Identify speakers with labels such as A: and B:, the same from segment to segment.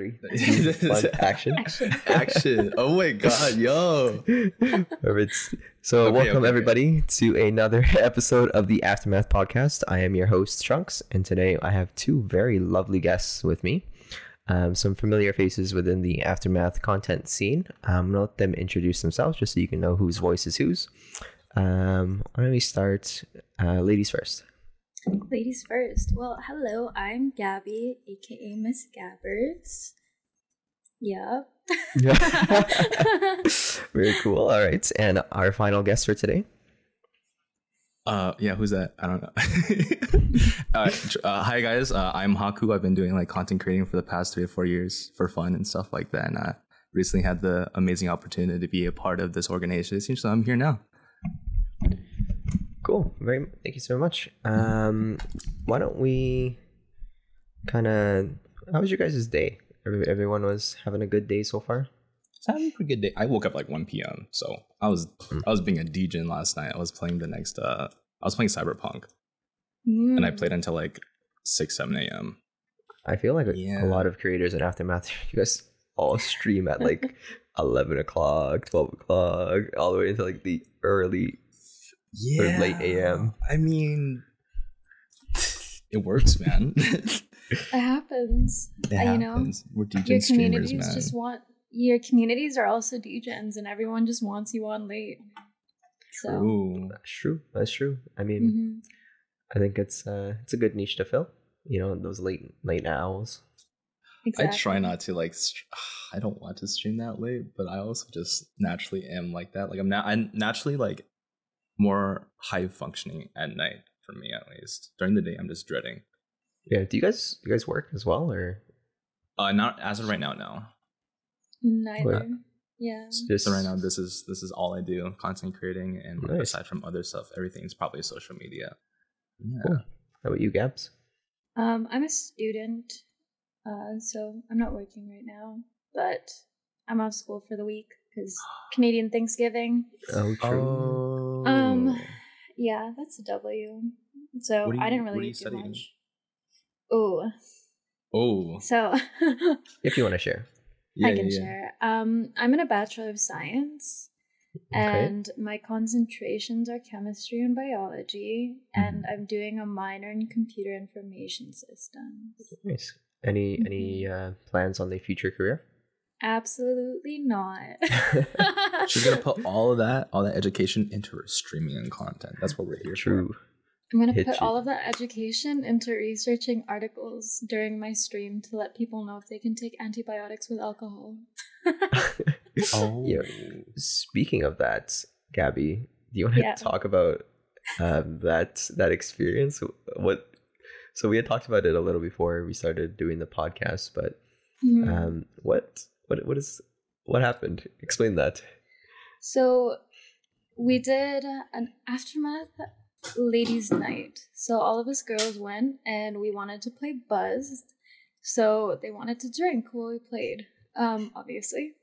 A: three, two, one, action.
B: Action.
C: Action. Oh my god, yo.
A: Perfect. So,
C: Okay,
A: welcome
C: okay,
A: everybody to another episode of the Aftermath podcast. I am your host, Truonks, and today I have two very lovely guests with me. Um, some familiar faces within the Aftermath content scene. I'm going to let them introduce themselves just so you can know whose voice is whose. Um, why don't we start? Uh, ladies first.
B: Ladies first. Well, hello, I'm Gabi, aka Miss Gabbers. Yeah.
A: Very cool. All right. And our final guest for today.
C: Uh yeah, who's that? I don't know. uh, uh, hi guys, uh, I'm Haku. I've been doing like content creating for the past three or four years for fun and stuff like that. And I recently had the amazing opportunity to be a part of this organization, so I'm here now.
A: Cool. Very. Thank you so much. Um, why don't we kind of? How was your guys' day? Every- Everyone was having a good day so far.
C: It's having a pretty good day. I woke up like 1 p.m. So I was I was being a DJ last night. I was playing the next uh I was playing Cyberpunk and I
B: Mm.
C: played until like 6, 7 a.m.
A: I feel like a,
C: Yeah.
A: a lot of creators in aftermath. You guys all stream at like eleven o'clock, twelve o'clock, all the way into like the early.
C: Yeah.
A: late AM.
C: I mean it works, man. it
B: It happens. Uh, you know,
C: happens. We're DJ
B: Your communities
C: man.
B: just want your communities are also DJs and everyone just wants you on late. So
C: True.
A: That's true. That's true. I mean,
B: mhm.
A: I think it's uh, it's a good niche to fill. You know, those late late owls.
B: exactly.
C: I try not to like. St- I don't want to stream that late, but I also just naturally am like that. Like I'm not. I'm naturally like more high functioning at night for me at least. During the day, I'm just dreading.
A: Yeah. Do you guys you guys work as well, or
C: Uh, not as of right now. No.
B: Neither. Yeah.
A: just
C: So right now, this is this is all I do: content creating, and
A: Nice.
C: aside from other stuff, everything's probably social media. Yeah.
A: Cool. How about you, Gabs?
B: Um, I'm a student, uh, so I'm not working right now, but I'm off school for the week because Canadian Thanksgiving.
A: Oh, true.
C: Oh.
B: Um, Yeah, that's a W. So
C: are
B: I didn't really do
C: studying?
B: much. Oh,
C: Oh.
B: so
A: if you want to share.
C: Yeah,
B: I can
C: yeah,
B: share. Um, I'm in a Bachelor of Science,
A: Okay.
B: and my concentrations are chemistry and biology, and
C: Mm-hmm.
B: I'm doing a minor in computer information systems.
A: Nice. Any any uh, plans on the future career?
B: Absolutely not.
C: She's gonna put all of that, all that education into her streaming and content. That's what we're here
A: True.
B: I'm gonna
A: Hit
B: put
A: you.
B: all of that education into researching articles during my stream to let people know if they can take antibiotics with alcohol.
C: Oh,
A: Yeah. Speaking of that, Gabi, do you want to
B: Yeah.
A: talk about um, that that experience? What? So we had talked about it a little before we started doing the podcast, but
B: Mhm.
A: um, what what what is what happened? Explain that.
B: So we did an aftermath ladies' night. So all of us girls went and we wanted to play Buzzed. So they wanted to drink while we played. Um, obviously.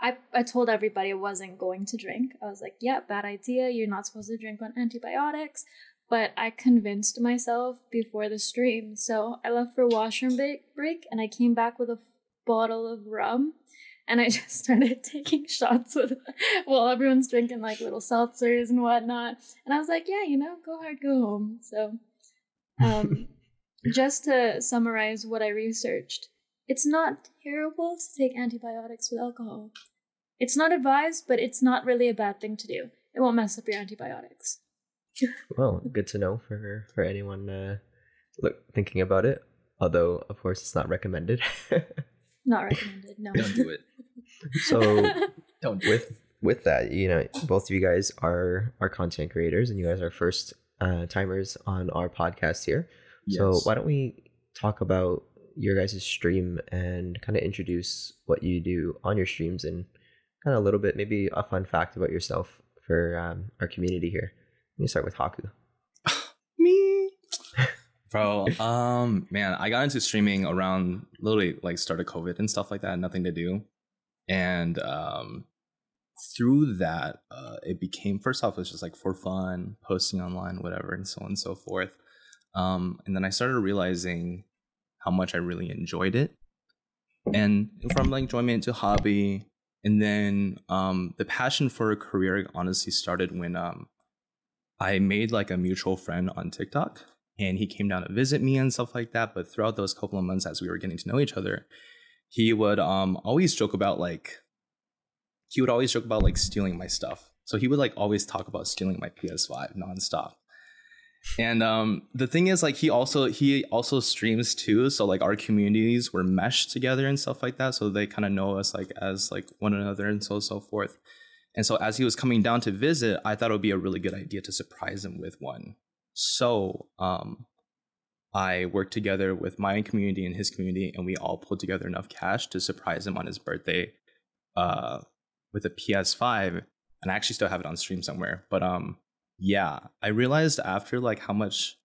B: I, I told everybody I wasn't going to drink. I was like, yeah, bad idea. You're not supposed to drink on antibiotics. But I convinced myself before the stream. So I left for washroom break, break and I came back with a bottle of rum and I just started taking shots with while everyone's drinking like little seltzers and whatnot. And I was like, yeah, you know, go hard, go home. So, um, just to summarize what I researched, it's not terrible to take antibiotics with alcohol. It's not advised, but it's not really a bad thing to do. It won't mess up your antibiotics.
A: Well, good to know for for anyone uh, look thinking about it. Although, of course, it's not recommended.
B: Not recommended. No.
C: Don't do it.
A: so
C: Don't do
A: with with that, you know, both of you guys are are content creators, and you guys are first uh, timers on our podcast here. So why don't we talk about your guys' stream and kind of introduce what you do on your streams and kind of a little bit, maybe a fun fact about yourself for um, our community here. Let me start with Haku.
C: Bro um man i got into streaming around literally like started covid and stuff like that nothing to do. And um through that uh it became first off it was just like for fun posting online whatever and so on and so forth. Um and then i started realizing how much i really enjoyed it. And from like enjoyment to hobby, and then um, the passion for a career honestly started when um, I made like a mutual friend on TikTok, and he came down to visit me and stuff like that. But throughout those couple of months, as we were getting to know each other, he would um always joke about like he would always joke about like stealing my stuff. So he would like always talk about stealing my PS5 nonstop. And um the thing is like he also he also streams too. So like our communities were meshed together and stuff like that. So they kind of know us like as like one another and so so forth. And so as he was coming down to visit, I thought it would be a really good idea to surprise him with one. So um I worked together with my community and his community, and we all pulled together enough cash to surprise him on his birthday uh, with a PS5. And I actually still have it on stream somewhere. But um, yeah, I realized after like how much,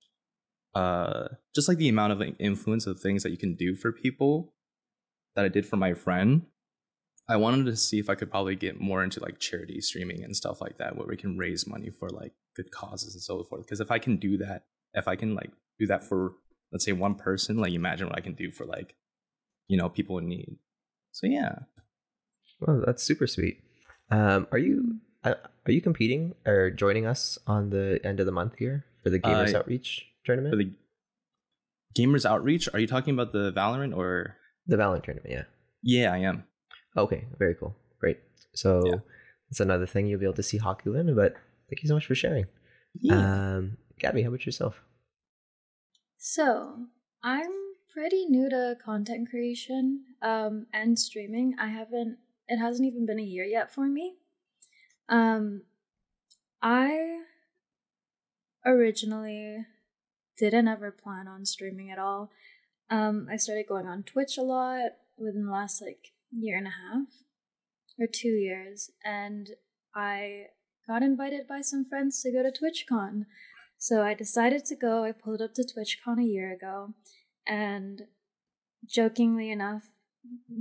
C: uh, just like the amount of like, influence of things that you can do for people that I did for my friend. I wanted to see if I could probably get more into like charity streaming and stuff like that, where we can raise money for like good causes and so forth. Because if I can do that, if I can like do that for let's say one person, like imagine what I can do for like, you know, people in need. So yeah.
A: Well, that's super sweet. Um, are you uh, are you competing or joining us on the end of the month here for the Gamers
C: Uh,
A: Outreach tournament?
C: For the gamers outreach, are you talking about the Valorant or
A: the Valorant tournament, yeah.
C: Yeah, I am.
A: Okay, very cool. Great. So
C: Yeah.
A: that's another thing you'll be able to see Haku in, but thank you so much for sharing. Um, Gabi, how about yourself?
B: So, I'm pretty new to content creation um, and streaming. I haven't, it hasn't even been a year yet for me. Um, I originally didn't ever plan on streaming at all. Um, I started going on Twitch a lot within the last like year and a half or two years, and I got invited by some friends to go to TwitchCon. So I decided to go. I pulled up to TwitchCon a year ago and jokingly enough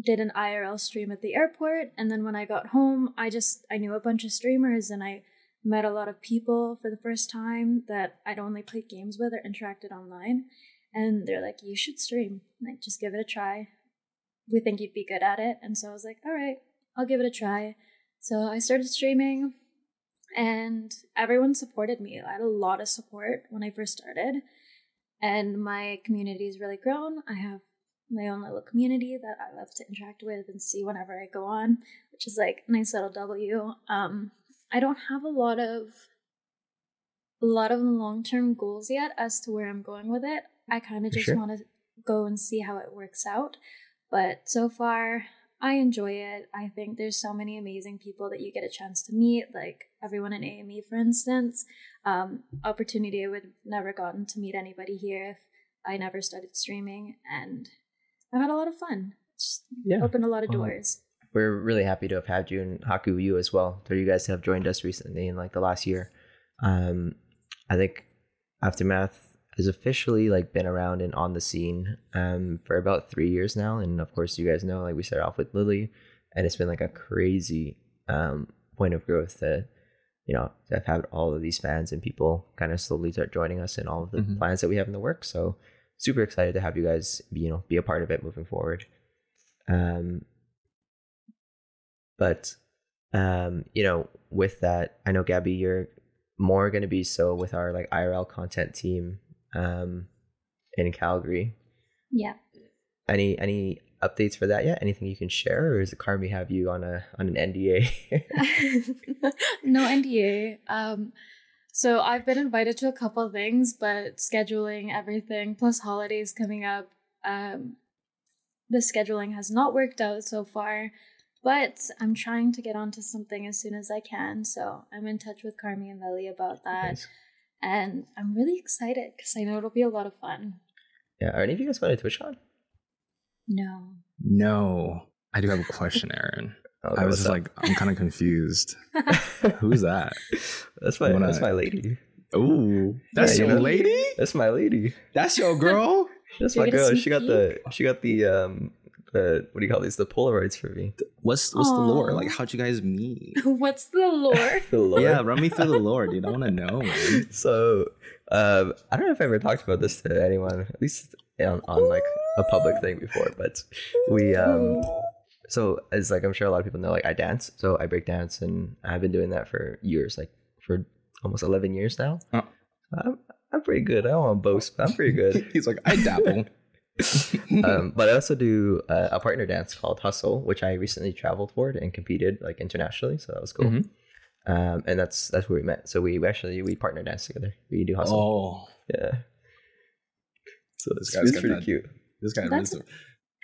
B: did an IRL stream at the airport and then when I got home, I just I knew a bunch of streamers and I met a lot of people for the first time that I'd only played games with or interacted online and they're like you should stream. Like just give it a try. We think you'd be good at it. And so I was like, "All right, I'll give it a try." So I started streaming and everyone supported me. I had a lot of support when I first started, and my community has really grown. I have my own little community that I love to interact with and see whenever I go on, which is like a nice little W. Um, I don't have a lot of a lot of long term goals yet as to where I'm going with it. I kind of just
A: sure.
B: want to go and see how it works out. But so far, I enjoy it. I think there's so many amazing people that you get a chance to meet, like everyone in AME, for instance. Um, opportunity I would never gotten to meet anybody here if I never started streaming, and I've had a lot of fun. It's
A: Yeah.
B: opened a lot of
A: Well,
B: doors.
A: We're really happy to have had you and Haku you as well. So you guys have joined us recently in like the last year. Um, I think Aftermath has officially like been around and on the scene um for about three years now. And of course you guys know like we started off with Lily and it's been like a crazy um point of growth that you know I've had all of these fans and people kind of slowly start joining us in all of the
C: Mhm.
A: plans that we have in the works. So super excited to have you guys you know be a part of it moving forward. Um but um you know with that i know gabby you're more going to be so with our like irl content team um in calgary
B: Yeah.
A: any any updates for that yet anything you can share or is it carmi have you on a on an nda
B: no NDA. Um, so I've been invited to a couple things, but scheduling everything plus holidays coming up, um, the scheduling has not worked out so far. But I'm trying to get onto something as soon as I can. So I'm in touch with Carmi and Lily about that,
A: Nice.
B: And I'm really excited because I know it'll be a lot of fun.
A: yeah are any of you guys going to twitchcon
B: No.
C: No. I do have a question, Aaron.
A: oh,
C: I was just
A: up?
C: like, I'm kind of confused. Who's that?
A: that's my
C: Wanna-
A: that's my lady
C: Ooh, that's
A: Yeah,
C: your
A: you know-
C: lady.
A: that's my lady
C: That's your girl.
A: that's
B: You're
A: my girl she got the she got the um the what do you call these the polaroids for me
C: What's what's the lore? Like, how'd you guys meet?
B: What's the lore?
A: The lore.
C: Yeah, run me through the lore, dude. I want to know. Man.
A: So, um, I don't know if I ever talked about this to anyone, at least on, on like a public thing before, but we um so as like I'm sure a lot of people know, like I dance, so I break dance, and I've been doing that for years, like for almost eleven years now.
C: Oh.
A: I'm I'm pretty good. I don't want to boast, but I'm pretty good.
C: He's like, I dabble.
A: um, but I also do uh, a partner dance called Hustle, which I recently traveled for and competed like internationally, so that was cool.
C: Mhm.
A: Um, and that's that's where we met. So we actually we partner dance together. We do Hustle.
C: oh,
A: Yeah. So
C: This
A: it's,
C: guy's
A: it's pretty
C: that-
A: cute.
C: this guy
B: That's
C: is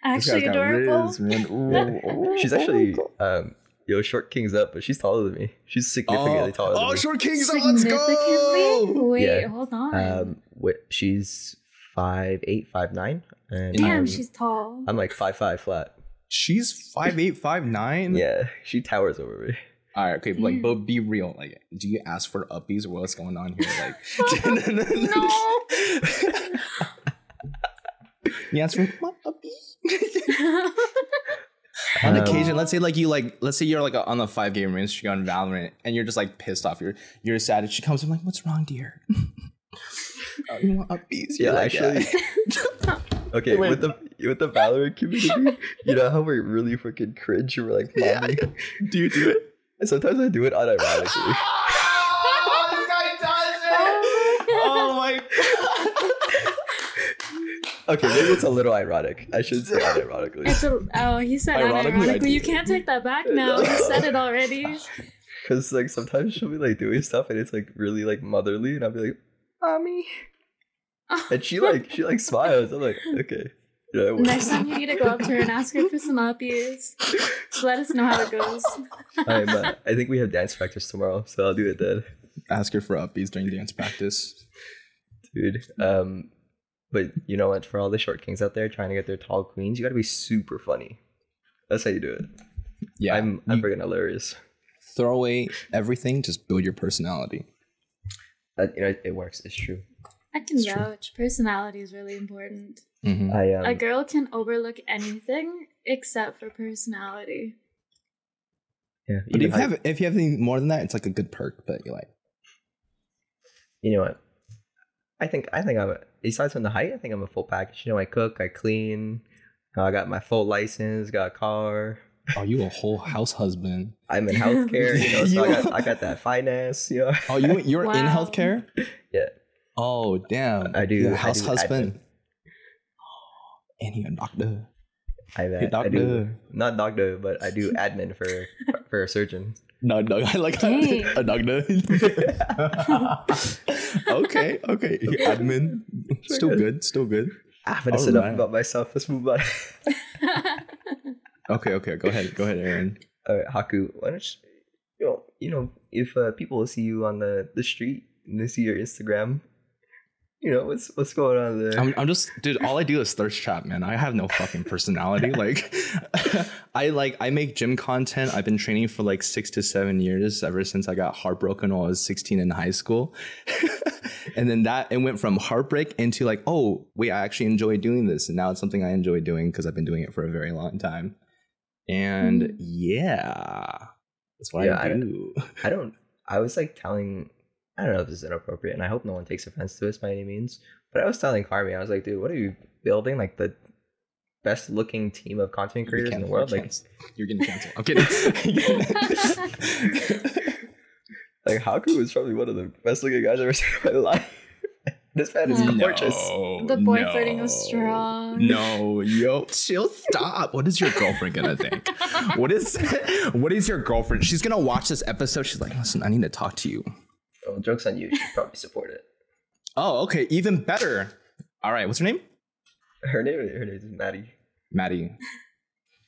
B: Actually adorable.
A: She's actually um yo short king's up, but she's taller than me. She's significantly
C: oh,
A: taller than
C: oh,
A: me.
C: short kings, up.
B: let's
C: go.
B: Wait,
A: Yeah.
B: hold on.
A: Um, wh- she's five eight, five nine, and
B: Damn,
A: I'm,
B: she's tall.
A: I'm like five five flat.
C: She's five eight, five nine.
A: Yeah, she towers over me.
C: All right, okay, but like, but be real. Like, do you ask for uppies or what's going on here? Like,
B: no.
C: you ask for "My uppies. on
A: Um,
C: occasion, let's say like you like, let's say you're like on the five game range, you're on Valorant, and you're just like pissed off. You're you're sad, and she comes in like, "What's wrong, dear?" oh, you want uppies?
A: Yeah,
C: You're like,
A: actually. Okay,
C: Wait.
A: with the with the Valorant community, you know how we're really freaking cringe. and We're like,
C: Yeah.
A: mommy.
C: do you do it?
A: And sometimes I do it unironically.
C: oh this guy does it! Oh my oh
A: Okay, maybe it's a little ironic. I should say unironically.
B: It's a, oh, he said
C: Ironically, I
B: unironically. You can't take that back now. You said it already.
A: Because like sometimes she'll be like doing stuff and it's like really like motherly, and I'll be like, "Mommy," and she like she like smiles. I'm like, okay. You know, it works.
B: Next time you need to go up to her and ask her for some uppies. Just let us know how it goes.
A: I'm, uh, I think we have dance practice tomorrow, so I'll do it then,
C: Ask her for uppies during dance practice.
A: dude. Um, but you know what? For all the short kings out there trying to get their tall queens, you got to be super funny. That's how you do it.
C: Yeah,
A: I'm I'm
C: you
A: freaking hilarious.
C: throw away everything, just build your personality.
A: That you know, it works. It's true.
B: I can
C: It's true.
B: vouch. Personality is really important.
C: Mhm.
A: I um,
B: A girl can overlook anything except for personality.
A: yeah.
C: But if you have if you have anything more than that, it's like a good perk. But you're like,
A: you know what? I think I think I'm a, besides from the height, I think I'm a full package. You know, I cook, I clean. uh, I got my full license, got a car.
C: oh, you a whole house husband.
A: I'm in healthcare, you know, so I got I got that finance, you know.
C: Oh, you you're in healthcare.
A: Yeah.
C: Oh damn!
A: I do-
C: You're a
A: I
C: house
A: do
C: husband. And he a doctor.
A: I,
C: Hey,
A: I do
C: doctor.
A: not doctor, but I do admin for for a surgeon.
C: No, no, I like
B: Dang.
C: a doctor. okay, okay. Admin, still good, still good.
A: Ah, but it's enough
C: Alright.
A: about myself. Let's move on.
C: Okay, okay. Go ahead, go ahead, Aaron.
A: All right, Haku, why don't you, you know, you know, if uh, people see you on the, the street and they see your Instagram, you know, what's what's going on there?
C: I'm, I'm just, dude. All I do is thirst trap, man. I have no fucking personality. Like, I like I make gym content. I've been training for like six to seven years, ever since I got heartbroken when I was 16 in high school. and then that it went from heartbreak into like, oh wait, I actually enjoy doing this, and now it's something I enjoy doing because I've been doing it for a very long time. And
B: Mm.
C: yeah, that's what
A: Yeah,
C: I
A: I-
C: do.
A: I don't. I was like telling. I don't know if this is inappropriate, and I hope no one takes offense to this by any means. But I was telling Carmi, I was like, dude, what are you building? Like the best looking team of content creators in the world? Like,
C: you're getting canceled. I'm kidding.
A: like Haku is probably one of the best looking guys I've ever seen in my life. this man is
B: No.
A: gorgeous.
B: The boy flirting was strong.
C: No, yo, chill, stop. What is your girlfriend gonna think? What is what is your girlfriend? She's gonna watch this episode. She's like, listen, I need to talk to you.
A: Oh, jokes on you. You should probably support it.
C: Oh, okay, even better. All right, what's her name?
A: Her name, her name is Maddie.
C: Maddie.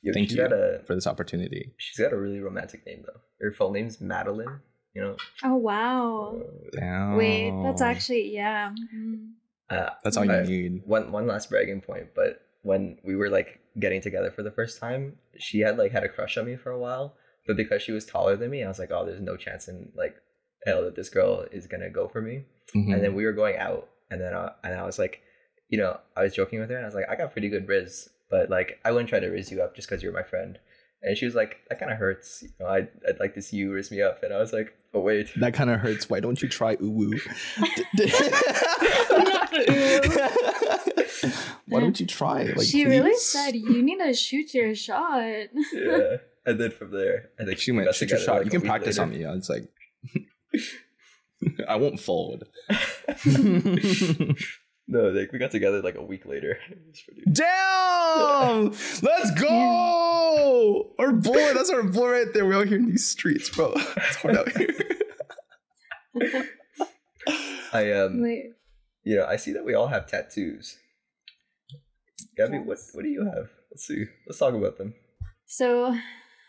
A: Yo,
C: Thank you
A: Got a,
C: for this opportunity.
A: she's got a really romantic name though. Her full name's Madeline. You know.
B: Oh wow.
C: Damn.
B: Wait, that's actually yeah. Mm.
A: Uh,
C: that's all you
A: uh,
C: need.
A: one one last bragging point, but when we were like getting together for the first time, she had like had a crush on me for a while, but because she was taller than me, I was like, oh, there's no chance in like hell that this girl is gonna go for me.
C: Mhm.
A: And then we were going out, and then uh, and I was like, you know, I was joking with her, and I was like, I got pretty good riz, but like I wouldn't try to riz you up just because you're my friend. And she was like, that kind of hurts. You know, I'd, I'd like to see you riz me up. And I was like, oh wait.
C: that kind of hurts. Why don't you try uwu? Why don't you try? Like,
B: she really said you need to shoot your shot.
A: yeah. And then from there, I think
C: She
A: we
C: went
A: got
C: shoot your shot.
A: like,
C: you can practice
A: later.
C: on me. Yeah, it's like I won't fold.
A: No, like we got together like a week later. It's pretty-
C: Damn! Let's go! Our boy, that's our boy right there. We're out here in these streets, bro. It's hard out here.
A: I um,
B: Wait,
A: you know, I see that we all have tattoos. Gabi, what what do you have? Let's see. Let's talk about them.
B: so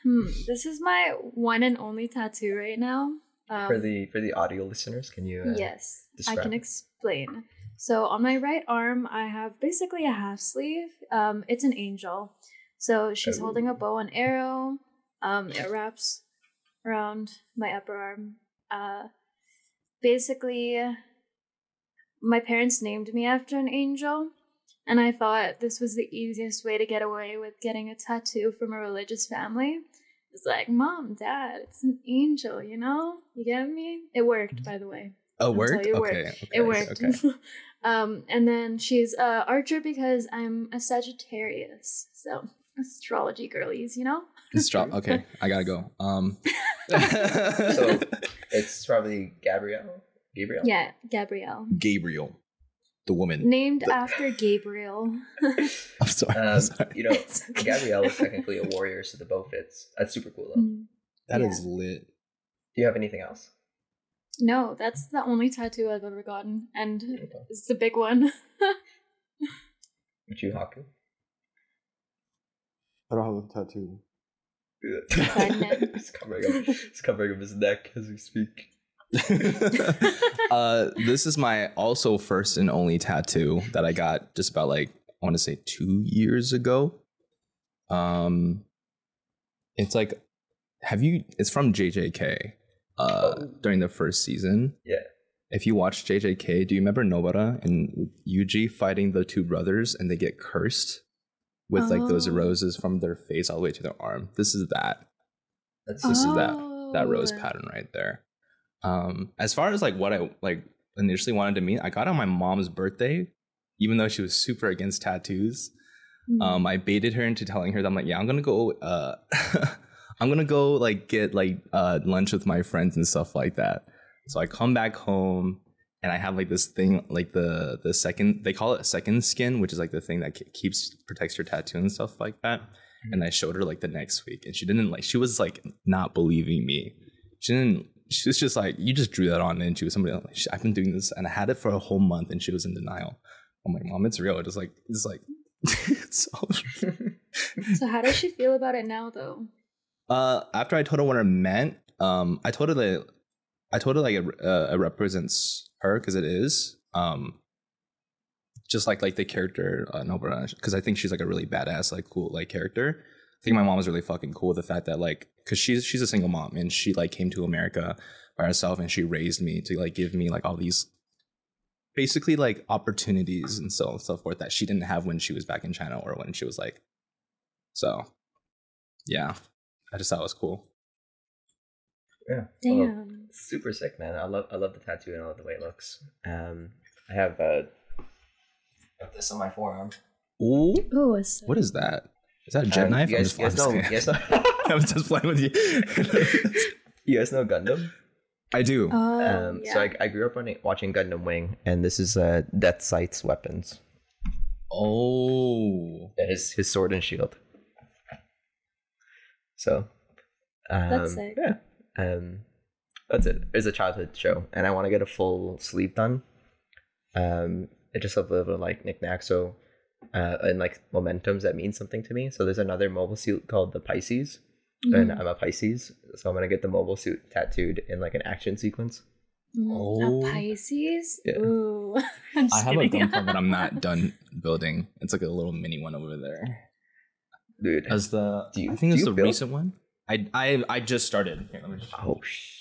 B: hmm, this is my one and only tattoo right now. Um,
A: for the for the audio listeners, can you? Uh,
B: yes, I can explain. So on my right arm, I have basically a half sleeve. Um, it's an angel. So she's holding a
A: Oh.
B: bow and arrow. Um, it wraps around my upper arm. Uh, basically, my parents named me after an angel, and I thought this was the easiest way to get away with getting a tattoo from a religious family. It's like, mom, dad, it's an angel, you know? You get me? It worked, by the way.
C: Oh,
B: I'll
C: worked?
B: tell you, it
C: okay,
B: worked.
C: okay.
B: It worked.
C: Okay.
B: um, and then she's a archer because I'm a Sagittarius. So astrology girlies, you know?
C: Just drop. Okay, I gotta go. Um.
A: So it's probably Gabrielle. Gabriel.
B: Yeah, Gabrielle.
C: Gabriel, the woman.
B: Named after Gabriel.
C: I'm sorry. I'm
A: Um,
C: sorry.
A: you know,
B: It's okay.
A: Gabrielle is technically a warrior, so the bow fits. That's super cool though.
B: Mm.
C: That
B: yeah.
C: is lit.
A: Do you have anything else?
B: No, that's the only tattoo I've ever gotten. And it's a big one.
A: Would you, Haku?
C: I don't have a tattoo.
B: Pregnant.
A: it's covering up. It's covering up his neck as we speak.
C: uh, this is my also first and only tattoo that I got just about like I want to say two years ago. Um, it's like, have you? It's from JJK. Uh,
A: Oh.
C: during the first season.
A: Yeah.
C: If you watch JJK, do you remember Nobara and Yuji fighting the two brothers and they get cursed with like those
B: Oh.
C: roses from their face all the way to their arm? This is that
A: That's
C: This is that- that rose
B: Oh.
C: pattern right there. Um, as far as like what I like initially wanted to meet, I got on my mom's birthday, even though she was super against tattoos.
B: Mm.
C: Um, I baited her into telling her that I'm like, yeah, I'm gonna go. Uh, I'm gonna go like get like uh lunch with my friends and stuff like that. So I come back home and I have like this thing, like the the second they call it second skin, which is like the thing that keeps protects your tattoo and stuff like that. And I showed her like the next week, and she didn't like. She was like not believing me. She didn't. She was just like, "You just drew that on," and she was somebody. Like, I've been doing this, and I had it for a whole month, and she was in denial. I'm like, "Mom, it's real." It's like, it's like, it's so
B: so how does she feel about it now, though?
C: Uh, after I told her what it meant, um, I told her that I told her like it, uh, it represents her because it is. Um, just like like the character uh, Nobara, because I think she's like a really badass, like cool like character. I think my mom was really fucking cool with the fact that like, because she's she's a single mom and she like came to America by herself and she raised me to like give me like all these basically like opportunities and so on and so forth that she didn't have when she was back in China or when she was like so yeah I just thought it was cool.
A: Yeah. Well,
B: Damn.
A: super sick, man. I love I love the tattoo and I love the way it looks. Um, I have uh, this on my forearm.
C: Ooh,
B: Oh,
C: what is that? Is that a jet
A: Um,
C: knife?
A: You
C: I'm
A: guys,
C: just,
A: you guys
C: I'm
A: know,
C: just
A: you know,
C: I'm just playing with you.
A: you guys know Gundam.
C: I do.
B: Oh,
A: Um,
B: yeah.
A: So I, I grew up on, watching Gundam Wing, and this is uh, Deathscythe's weapons.
C: oh,
A: Yeah, his his sword and shield. So, um,
B: That's sick.
A: yeah, um, that's it. It's a childhood show, and I want to get a full sleeve done. Um, it just have a little like knickknack, so uh, and like momentums that mean something to me. So there's another mobile suit called the Pisces, and
B: Mhm.
A: I'm a Pisces, so I'm gonna get the mobile suit tattooed in like an action sequence.
C: Oh.
B: A Pisces?
A: Yeah.
B: Ooh. I'm just
C: I have a
B: kidding.
C: Gunpla that I'm not done building. It's like a little mini one over there.
A: Dude,
C: As the
A: Do you-
C: I think
A: do
C: it's the
A: build?
C: recent one. I I I just started. Here, let me just-
A: oh sh-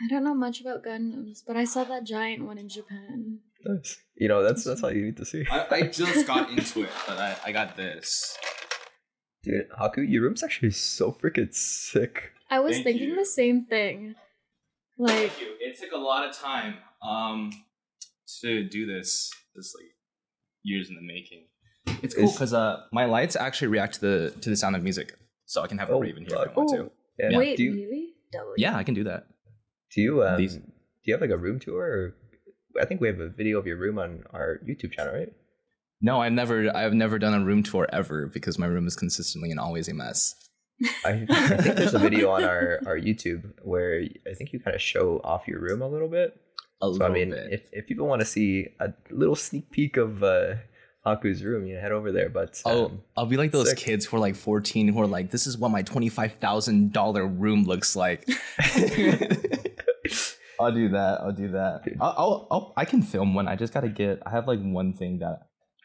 B: I don't know much about guns, but I saw that giant one in Japan.
A: Nice. You know that's that's all you need to see.
C: I, I just got into it, but I, I got this.
A: Dude, Haku, your room's actually so freaking sick.
B: I was
C: Thank
B: thinking
C: you.
B: the same thing. Like,
C: Thank you. It took a lot of time um to do this. This like years in the making. It's cool because uh, my lights actually react to the to the sound of music, so I can have a
A: Oh,
C: raven here if I want
B: Oh,
C: to.
A: Yeah.
B: wait,
A: Do you,
B: really? W.
C: Yeah, I can do that.
A: do you um,
C: These-
A: do you have like a room tour? Or I think we have a video of your room on our YouTube channel, right?
C: No, I've never I've never done a room tour ever because my room is consistently and always a mess.
A: I, I think there's a video on our, our YouTube where I think you kind of show off your room a little bit.
C: A
A: So
C: little
A: I mean,
C: bit.
A: if, if people want to see a little sneak peek of uh, Haku's room, you know, head over there. But
C: Oh,
A: um,
C: I'll be like those
A: sick.
C: kids who are like 14 who are like, this is what my $25,000 room looks like. I'll do that. I'll do that. I'll, I'll, I'll, I can film one. I just got to get, I have like one thing that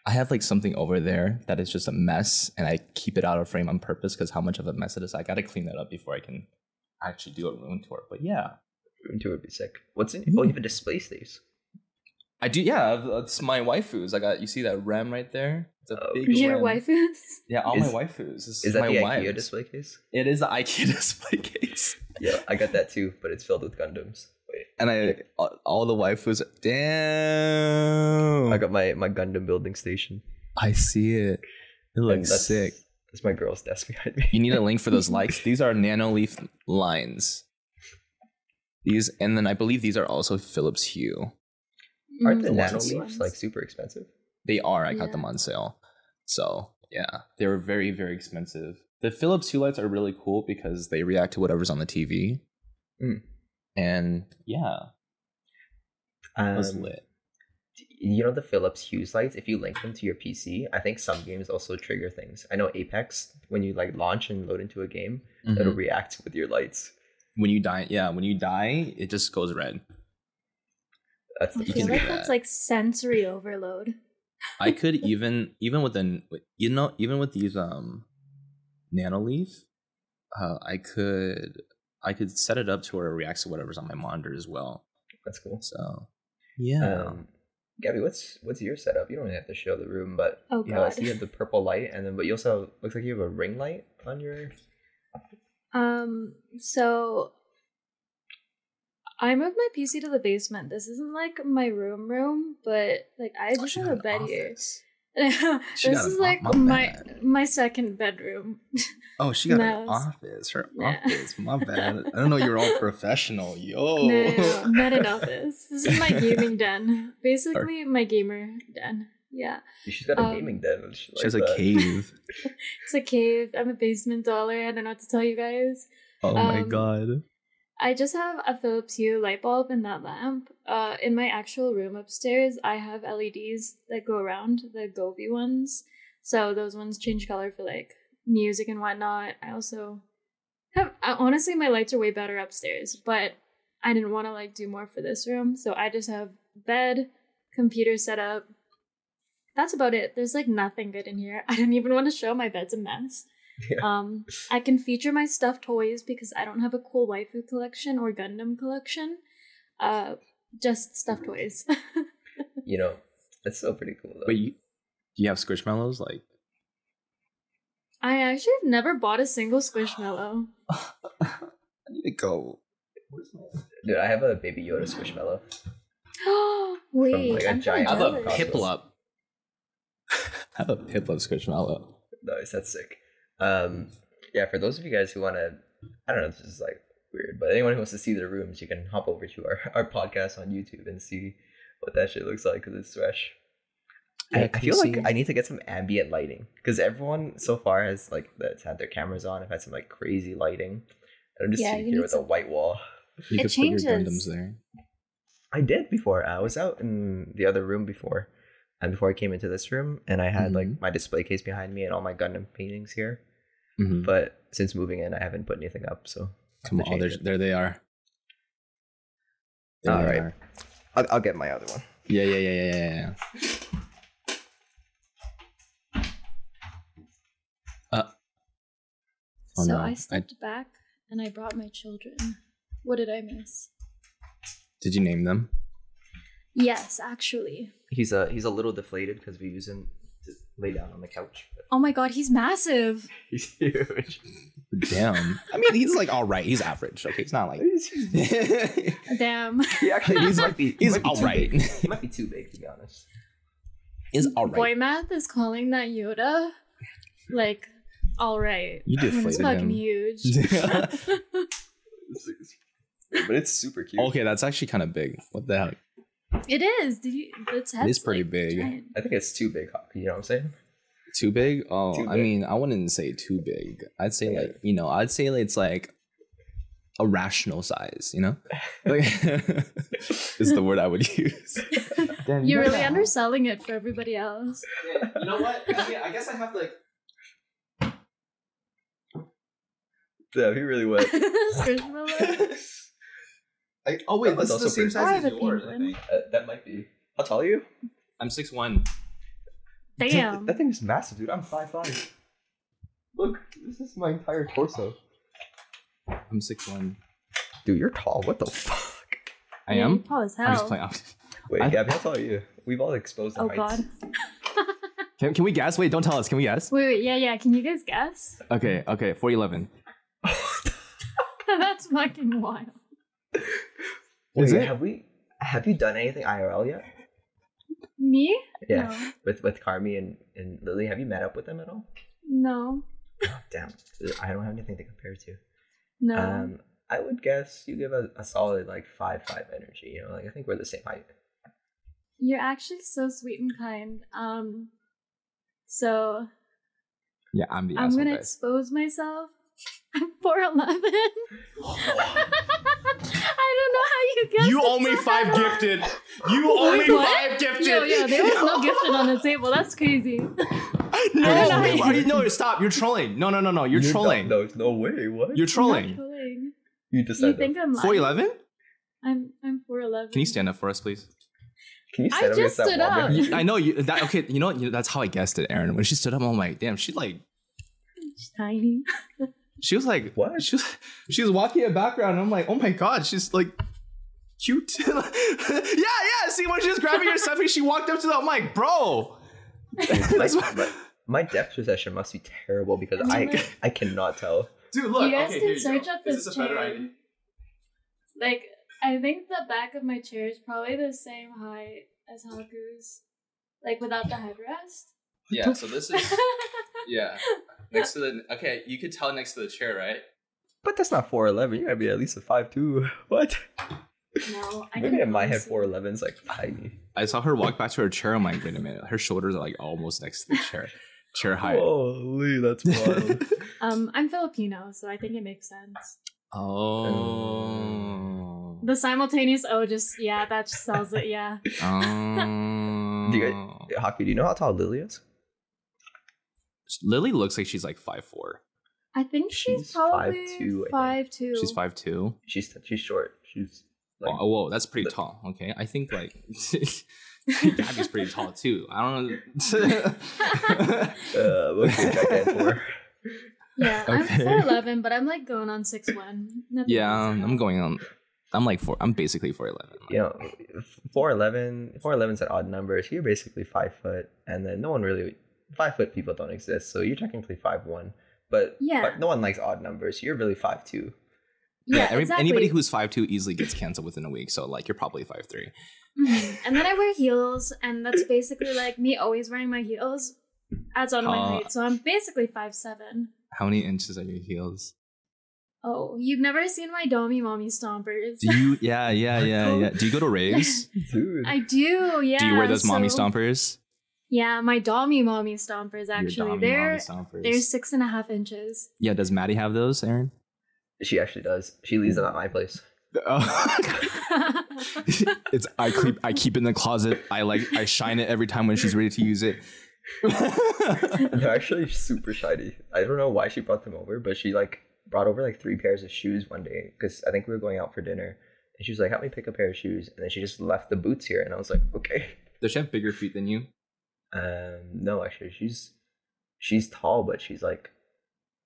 C: I have like something over there that is just a mess and I keep it out of frame on purpose because how much of a mess it is. I got to clean that up before I can actually do a room tour. But yeah,
A: room tour would be sick. What's in? Oh, mm-hmm. you have a display space.
C: I do. Yeah, it's my waifus. I got, you see that Rem right there? It's a
A: Oh,
C: big
B: Your
C: Rem.
B: waifus?
C: Yeah, all
A: Is-
C: my waifus. This
A: Is that
C: my
A: the
C: wives.
A: IKEA display case?
C: It is the IKEA display case.
A: Yeah, I got that too, but it's filled with Gundams. Wait,
C: And I all- all the waifus. Damn.
A: I got my my Gundam building station.
C: I see it. It looks
A: that's-
C: sick.
A: That's my girl's desk behind me.
C: You need a link for those likes. These are Nanoleaf lines. These and then I believe these are also Philips Hue.
A: Aren't the
B: Mm,
A: nano
B: those
A: leaves
B: ones.
A: like super expensive?
C: They are. I got
B: Yeah.
C: them on sale. So yeah, they were very very expensive. The Philips Hue lights are really cool because they react to whatever's on the TV.
A: Mm.
C: And yeah, it was
A: Um,
C: lit.
A: you know the Philips Hue lights. If you link them to your PC, I think some games also trigger things. I know Apex, when you like launch and load into a game, it'll
C: Mhm.
A: react with your lights.
C: When you die, yeah, when you die, it just goes red.
A: That's
B: I
A: the
C: You
B: feel like
C: do
B: that's like sensory overload.
C: I could even even with an you know even with these um nanoleaf, uh, I could I could set it up to where it reacts to whatever's on my monitor as well.
A: That's cool.
C: So yeah,
A: Um, Gabi, what's what's your setup? You don't have to show the room, but
B: Oh,
A: you know, I see you have the purple light, and then but you also looks like you have a ring light on your.
B: Um, so I moved my PC to the basement. This isn't like my room room, but like I
C: Oh,
B: just have a
C: an
B: bed here.
C: office.
B: This is like
C: my
B: my my second bedroom.
C: Oh, she got an
B: No.
C: office. Her
B: Yeah.
C: office. My bad. I don't know you're all professional. Yo.
B: No, not an office. This is my gaming den. Basically, my gamer den. Yeah,
A: She's got a
B: Um,
A: gaming den. She,
C: She has
A: like
C: a cave.
B: it's a cave. I'm a basement dollar. I don't know what to tell you guys.
C: Oh my
B: Um,
C: god.
B: I just have a Philips Hue light bulb in that lamp. Uh, in my actual room upstairs, I have LEDs that go around, the Govee ones. So those ones change color for like music and whatnot. I also have, honestly, my lights are way better upstairs, but I didn't want to like do more for this room. So I just have bed, computer set up. That's about it. There's like nothing good in here. I don't even want to show my bed's a mess.
A: Yeah.
B: Um, I can feature my stuffed toys because I don't have a cool waifu collection or Gundam collection. Uh, just stuffed toys.
A: You know, that's still pretty cool though.
C: But you, do you have squishmallows? Like,
B: I actually have never bought a single Squishmallow.
C: I need to go.
A: Dude, I have a Baby Yoda Squishmallow.
B: Wait,
A: like, a
B: I'm
A: giant
C: I have
B: kinda
C: a
A: Cosmos.
B: jealous.
C: Piplup. I have a Piplup squishmallow.
A: Nice, that's sick. Um, yeah, for those of you guys who want to, I don't know, this is like weird, but anyone who wants to see their rooms, you can hop over to our, our podcast on YouTube and see what that shit looks like because it's fresh.
C: Yeah,
A: I, I feel
C: you
A: like I need to get some ambient lighting because everyone so far has like that's had their cameras on, I've had some like crazy lighting. And I'm just
B: Yeah,
A: sitting here
B: need
A: with a white wall.
C: You
B: It
C: could put your
B: changes.
C: Gundams there.
A: I did before. I was out in the other room before, and before I came into this room, and I had like
C: Mhm.
A: my display case behind me and all my Gundam paintings here.
C: Mhm.
A: But since moving in, I haven't put anything up. So
C: Come on,
A: change
C: there's,
A: it.
C: there they are. There
A: All
C: they
A: right.
C: are.
A: I'll, I'll get my other one.
C: Yeah, yeah, yeah, yeah, yeah, yeah. Uh, oh
B: so
C: no,
B: I
C: I-
B: stepped back and I brought my children. What did I miss?
C: did you name them?
B: Yes, actually.
A: He's a he's a little deflated because we use him to lay down on the couch.
B: Oh my god, he's massive.
A: He's huge.
C: Damn. I mean, he's like all right. He's average. Okay, he's not like.
B: Damn.
A: he actually he might be he
C: He's
A: might be
C: all
A: too
C: right.
A: big. He might be too big to be honest.
C: is all right.
B: Boy math is calling that Yoda like all right.
C: You
B: When it's fucking
C: him.
B: huge.
A: but it's super cute.
C: okay, that's actually kind of big. What the heck?
B: It is. Did you? Its head's
C: is pretty
B: like,
C: big.
B: giant.
A: I think it's too big. You know what I'm saying?
C: Too big? Oh,
A: Too
C: I mean, I wouldn't say too big. I'd say
A: Yeah.
C: like you know, I'd say it's like a rational size. You know, like is the word I would use. Damn,
B: You're really
C: that.
B: underselling it for everybody else.
C: you know what? I, mean, I guess I have to like.
A: Yeah, he really would.
B: Squishmallow.
C: I, oh wait,
A: That
C: this is the same size as yours. I think.
A: Uh, that might be. How tall are you?
C: I'm six one.
B: Damn.
A: That thing is massive, dude. I'm five five. Look, this is my entire torso.
C: I'm six one.
A: Dude, you're tall. What the fuck?
C: I
B: Yeah,
C: am.
B: you're Tall as hell.
C: I'm just playing.
A: Wait,
C: I-
A: Gabi, how tall are you? We've all exposed the
B: Oh
A: heights.
B: god.
C: Can, can we guess? Wait, don't tell us. Can we guess?
B: Wait, wait, yeah, yeah. Can you guys guess?
C: Okay, okay. Four eleven.
B: That's fucking wild.
A: Wait,
C: Is it?
A: have we? Have you done anything IRL yet?
B: Me?
A: Yeah,
B: No.
A: with with Carmi and, and Lily. Have you met up with them at all?
B: No.
A: Oh, damn, I don't have anything to compare to.
B: No.
A: Um, I would guess you give a, a solid like five five energy. You know, like I think we're the same height.
B: You're actually so sweet and kind. Um so
C: Yeah, I'm the
B: I'm
C: asshole
B: gonna
C: guy.
B: expose myself. I'm 4'11. I don't know how you guessed
C: You
B: it
C: owe me five gifted. You owe me five gifted.
B: Yo, yo, there was no gifted on the table. That's crazy.
C: No,
B: I don't know
C: wait,
B: how
C: why
B: you-
C: no, stop. You're trolling. No, no, no, no. You're, trolling.
A: No, no, no way. What?
C: You're trolling.
B: trolling.
A: you just
B: You
A: said
B: think I'm lying?
C: Four eleven?
B: I'm I'm 4'11.
C: Can you stand up for us, please?
A: Can you
B: I
A: stand up
B: just
A: against that
B: stood
A: wall
B: up.
A: you?
C: You- I know you. That okay? You know what? You, that's how I guessed it, Aaron. When she stood up, I'm like, damn. She like,
B: She's tiny.
C: she was like,
A: What?
C: She was, she was walking in the background, and I'm like, oh my god, she's like cute. yeah, yeah. See, when she was grabbing her stuff, she walked up to the. I'm like, bro. That's
A: my,
C: what-
A: my, my depth perception must be terrible because
B: I'm
A: I cannot tell.
C: Dude, look
B: you guys can search up this, chair. Like, I think the back of my chair is probably the same height as Haku's. Like, without the headrest.
C: Yeah. So this is yeah next to the. Okay, you could tell next to the chair, right?
A: But that's not four eleven. You gotta be at least a five two. What?
B: No, I
A: Maybe
B: can
A: in my head four eleven's like tiny.
C: I saw her walk back to her chair. I'm like, wait a minute. Her shoulders are like almost next to the chair. Chair height.
A: Holy, that's wild.
B: Um, I'm Filipino, so I think it makes sense.
C: Oh.
B: The simultaneous oh, just yeah, that just sells it. Yeah,
C: Oh.
A: Do you Haku, do you know how tall Lily is?
C: Lily looks like she's like five four.
B: I think she's,
A: She's
B: probably
A: 5'2", I think.
B: five two.
C: She's five two.
A: She's she's short. She's like
C: oh, whoa, that's pretty
A: the-
C: tall. Okay, I think like Gabi's pretty tall too. I don't know.
A: uh okay, check that for.
B: Yeah,
C: Okay.
B: I'm four eleven, but I'm like going on six one.
C: yeah, I'm going on. I'm like four. I'm basically four eleven.
A: You know, four eleven. Four eleven's an odd number. So you're basically five foot, and then no one really five foot people don't exist. So you're technically five one. But
B: Yeah.
A: but no one likes odd numbers. You're really five two.
B: Yeah,
C: every,
B: exactly.
C: anybody who's five two easily gets canceled within a week. So like you're probably five three.
B: Mhm. And then I wear heels, and that's basically like me always wearing my heels adds on to my
C: Uh,
B: height. So I'm basically five seven.
C: How many inches are your heels?
B: Oh, you've never seen my Domi Mommy stompers?
C: Do you? Yeah, yeah, yeah, yeah. Do you go to raves?
A: Dude.
B: I do, yeah.
C: Do you wear those mommy
B: so-
C: stompers?
B: Yeah, my Domi Mommy stompers
C: Your
B: actually.
C: Dommy
B: They're
C: mommy stompers.
B: they're six and a half inches.
C: Yeah, does Maddie have those, Aaron?
A: she actually does. She leaves them at my place.
C: Oh. it's I keep I keep it in the closet. I like I shine it every time when she's ready to use it.
A: They're actually super shiny. I don't know why she brought them over, but she like brought over like three pairs of shoes one day because I think we were going out for dinner, and she was like, "Help me pick a pair of shoes," and then she just left the boots here, and I was like, "Okay."
C: Does she have bigger feet than you?
A: Um, no, actually, she's she's tall, but she's like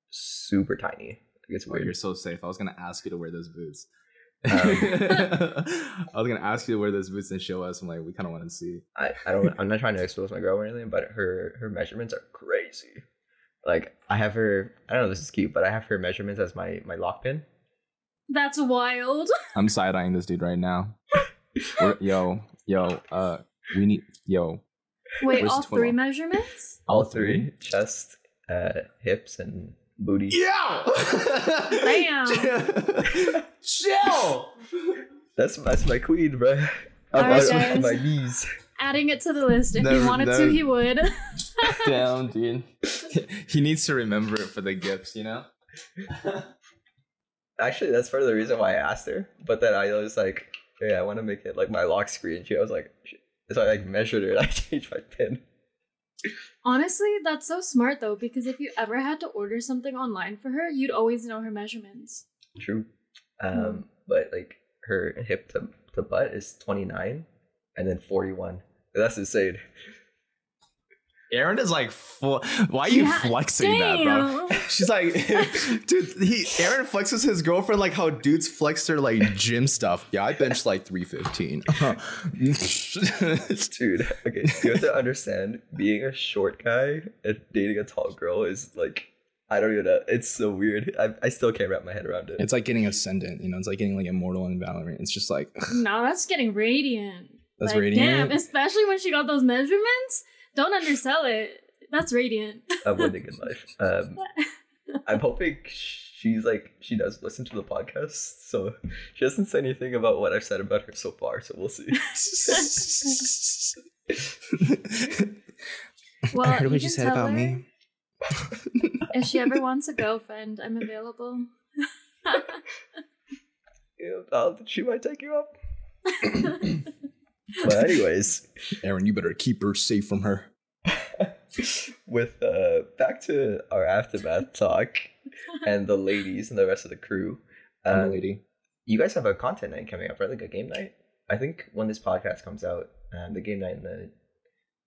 A: super tiny. Like, it's
C: Oh, you're so safe. I was gonna ask you to wear those boots.
A: Um,
C: I was gonna ask you to wear those boots and show us. I'm like, we kind of want to see.
A: I, I don't I'm not trying to expose my girl or anything, but her her measurements are crazy. Like I have her I don't know this is cute, but I have her measurements as my my lock pin.
B: That's wild.
C: I'm side eyeing this dude right now. We're- yo, yo, uh, we need, yo,
B: Wait, all three
C: wall?
B: measurements?
A: All three: chest, uh, hips, and booty.
C: Yeah.
B: Damn.
C: Chill.
A: That's that's my queen, bro. I'm
B: Alright,
A: on
B: guys.
A: my knees.
B: Adding it to the list. If
C: Never-
B: he wanted
C: never-
B: to, he would.
C: Damn, dude. he needs to remember it for the gifts, you know.
A: Actually, that's part of the reason why I asked her. But then I was like, "Yeah, I want to make it like my lock screen." She, I was like, sh- so I like measured her and I changed my pin.
B: Honestly, that's so smart though, because if you ever had to order something online for her, you'd always know her measurements.
A: True.
B: Hmm.
A: Um, but like her hip to, to butt is 29 and then 41. That's insane.
C: Aaron is like, fu- why are you
B: Yeah,
C: flexing that, bro? She's like, dude, he Aaron flexes his girlfriend like how dudes flex their like gym stuff. Yeah, I benched like 315.
A: Dude, okay, you have to understand being a short guy and dating a tall girl is like, I don't even know. It's so weird. I, I still can't wrap my head around it.
C: it's like getting ascendant, you know, it's like getting like immortal in Valorant. It's just like
B: No, that's getting radiant.
C: That's
B: like,
C: radiant?
B: Damn, especially when she got those measurements. Don't undersell it. That's radiant.
A: I'm winning in life. Um, I'm hoping she's like she does listen to the podcast, so she doesn't say anything about what I've said about her so far. So we'll see.
B: Well,
C: I heard what you
B: can
C: said about
B: her
C: me.
B: If she ever wants a girlfriend, I'm available.
A: you I'll, she might take you up. But anyways,
C: Aaron, you better keep her safe from her.
A: with uh back to our aftermath talk and the ladies and the rest of the crew.
C: I'm a
A: Um,
C: lady.
A: you guys have a content night coming up, right? Like a game night. I think when this podcast comes out, um, the game night and the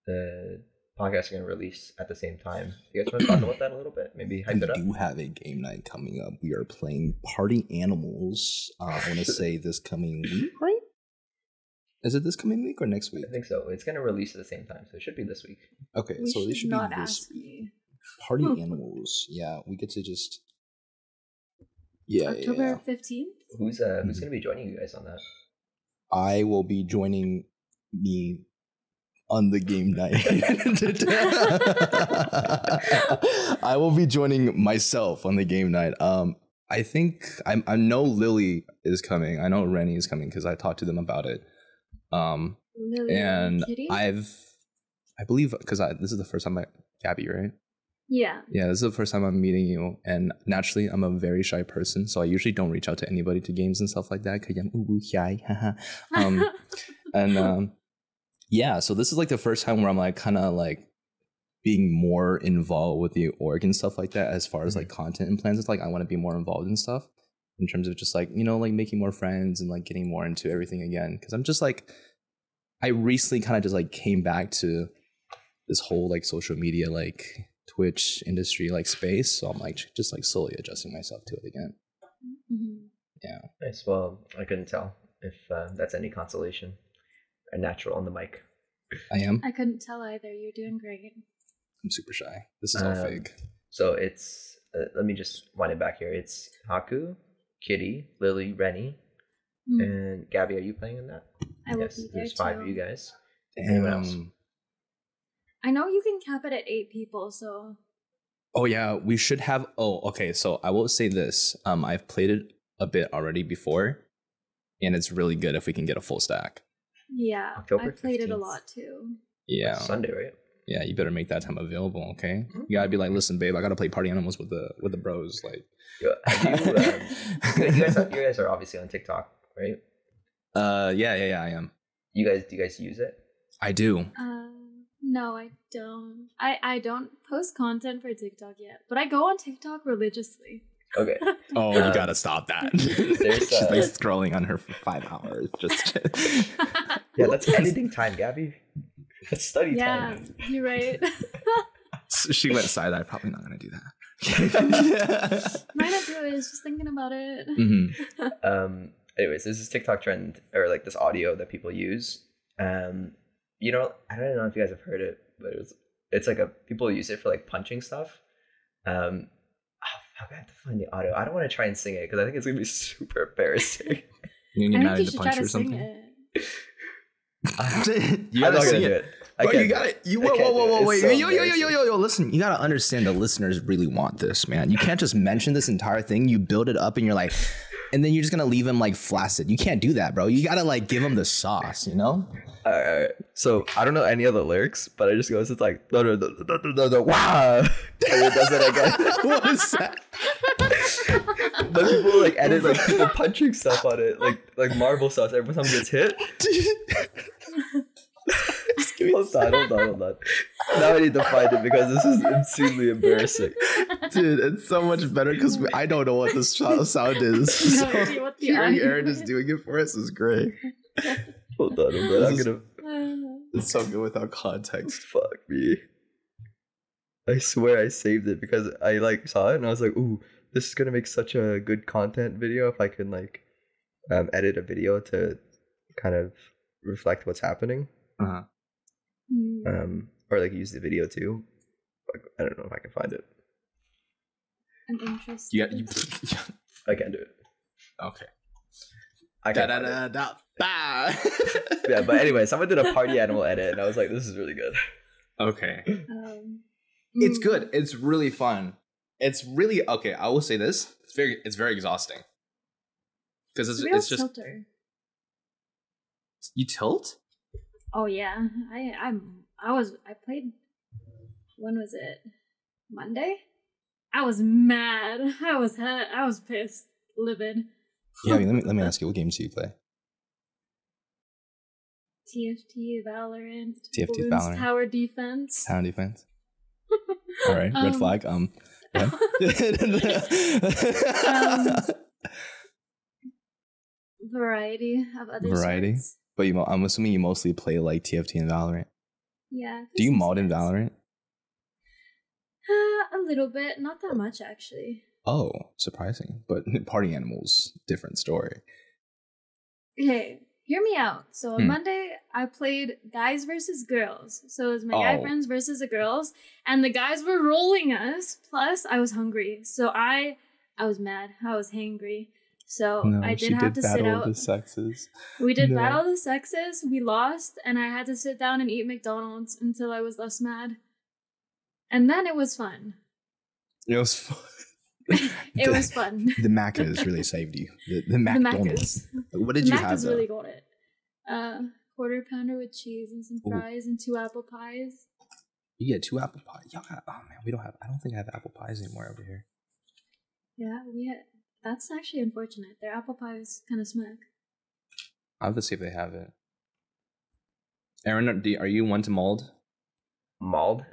A: the podcast are going to release at the same time. You guys want to talk about that a little bit? Maybe hype
C: We
A: it up.
C: do have a game night coming up. We are playing Party Animals. Uh, I want to say this coming week, right? Is it this coming week or next week?
A: I think so. It's going to release at the same time, so it should be this week.
C: Okay,
B: We
C: so
B: should
C: it should
B: not
C: be this
B: ask me.
C: Party Animals. Yeah, we get to just. Yeah, yeah,
B: October
C: yeah.
B: fifteenth.
A: Who's uh who's
C: Mhm.
A: going to be joining you guys on that?
C: I will be joining me on the game night. I will be joining myself on the game night. Um, I think I, I know Lily is coming. I know Rennie is coming because I talked to them about it. Um,
B: Lily
C: and
B: Kitty.
C: I've, I believe, because I this is the first time I Gabi, right?
B: yeah.
C: Yeah, this is the first time I'm meeting you, and naturally, I'm a very shy person, so I usually don't reach out to anybody to games and stuff like that because I'm ooh, ooh, shy. um, and um, yeah, so this is like the first time where I'm like kind of like being more involved with the org and stuff like that as far as like content and plans. It's like I want to be more involved in stuff in terms of just like you know like making more friends and like getting more into everything again because I'm just like I recently kind of just like came back to this whole like social media like Twitch industry like space, so I'm like just like slowly adjusting myself to it again.
B: Mhm.
A: Nice. Well, I couldn't tell if uh, that's any consolation. A natural on the mic.
C: I am.
B: I couldn't tell either. You're doing great.
C: I'm super shy. This is all
A: Um,
C: fake.
A: So it's uh, let me just wind it back here. It's Haku, Kitty, Lily, Rennie,
B: Mm.
A: and Gabi. Are you playing in that?
B: I will
A: yes.
B: be there
A: There's five of you guys. anyone else?
B: I know you can cap it at eight people, so
C: Oh yeah, we should have. Oh, okay. So I will say this. Um, I've played it a bit already before, and it's really good if we can get a full stack.
B: yeah.
A: October
B: I played it a lot too.
C: Yeah,
A: Sunday, right?
C: Yeah. You better make that time available. Okay. You gotta be like, listen, babe, I gotta play Party Animals with the with the bros. Like,
A: Yo, have you, um, you guys, are, you guys are obviously on TikTok, right?
C: uh, yeah, yeah, yeah. I am.
A: You guys, do you guys use it?
C: I do.
B: Uh, no, I don't. I I don't post content for TikTok yet, but I go on TikTok religiously.
A: Okay.
C: Oh, you
A: Um,
C: gotta stop that. She's
A: uh,
C: like scrolling on her for five hours. Just
A: Yeah, that's editing time, Gabi. That's study
B: yeah,
A: time.
B: you're right.
C: she went side eye. Probably not gonna do that.
B: Might not do it. It's just thinking about it.
C: Mhm.
A: um anyways this is tiktok trend or like this audio that people use um you know i don't know if you guys have heard it but it was it's like a people use it for like punching stuff um oh, fuck, i have to find the audio i don't want to try and sing it because i think it's gonna be super embarrassing
C: You
B: I
C: need
B: think you
C: to
B: should try
C: punch
B: to
C: or
B: sing
C: something.
B: it.
C: you
A: i'm
C: gotta
A: not gonna do
C: it.
A: It I
C: Bro, you got
A: it.
C: it. You whoa, whoa, whoa, whoa, wait,
A: so
C: yo, yo, yo, yo, yo, yo. Listen, you gotta understand the listeners really want this, man. You can't just mention this entire thing. You build it up, and you're like, and then you're just gonna leave him like flaccid. You can't do that, bro. You gotta like give him the sauce, you know?
A: All right, all right. So I don't know any of the lyrics, but I just goes, it's like, no, no, no, no, no, no, no, wow. And it does it again.
C: what is that?
A: Then people like edit like people punching stuff on it, like like marble sauce. Every time it gets hit. hold on, hold on, hold on. Now I need to find it because this is insanely embarrassing.
C: Dude, it's so much better because I don't know what this sound is.
B: No
C: So
B: idea what the
C: hearing Aaron
B: is.
C: doing it for us is great.
A: Hold on, hold on. I'm gonna
C: It's so good without context.
A: fuck me. I swear I saved it because I like saw it and I was like, ooh, this is gonna make such a good content video if I can like um, edit a video to kind of reflect what's happening.
C: Uh-huh.
B: Hmm.
A: Um or like use the video too. Like, I don't know if I can find it.
B: An interest.
C: You got you.
A: I can't do it.
C: okay.
A: I can't
C: da
A: find it.
C: da da. Bah.
A: Yeah, but anyway, someone did a party animal edit and I was like, this is really good.
C: Okay.
B: Um,
C: It's
B: mm.
C: good. It's really fun. It's really okay. I will say this. It's very. It's very exhausting. Because it's,
B: It's,
C: it's just
B: tilter.
C: you tilt.
B: Oh yeah, I I'm I was I played. When was it? Monday. I was mad. I was hurt. I was pissed, livid.
C: Yeah. I mean, let me let me ask you. What games do you play?
B: TFT, Valorant,
C: TFT,
B: Balloons
C: Valorant.
B: Tower Defense.
C: Town defense. All right. Red
B: Um,
C: flag. Um. yeah.
B: Um, variety of other
C: Variety?
B: sorts.
C: But you, I'm assuming you mostly play like TFT and Valorant.
B: Yeah.
C: Do you mod in. Valorant?
B: Uh, a little bit, not that much actually.
C: Oh, surprising. But Party Animals, different story.
B: Okay, hear me out. So on
C: Hmm.
B: Monday, I played guys versus girls. So it was my guy
C: Oh.
B: friends versus the girls, and the guys were rolling us. Plus, I was hungry, so I I was mad. I was hangry. So I did have to sit out.
C: The sexes.
B: we did
C: No.
B: battle the sexes. We lost, and I had to sit down and eat McDonald's until I was less mad. And then it was fun.
C: It was fun.
B: it was fun.
C: The Macca's really saved you. The, the
B: The
C: McDonald's.
B: Macca's.
C: What did
B: the
C: you
B: Mac
C: have though?
B: really got it. Uh, quarter pounder with cheese and some
C: Ooh.
B: fries and two apple pies.
C: You get two apple pies. Y'all got, oh man, we don't have. I don't think I have apple pies anymore over here.
B: Yeah, we had. That's actually unfortunate. Their apple pies kind of smack.
C: I'll have to see if they have it. Aaron, are do- are you one to mold?
A: Mauled.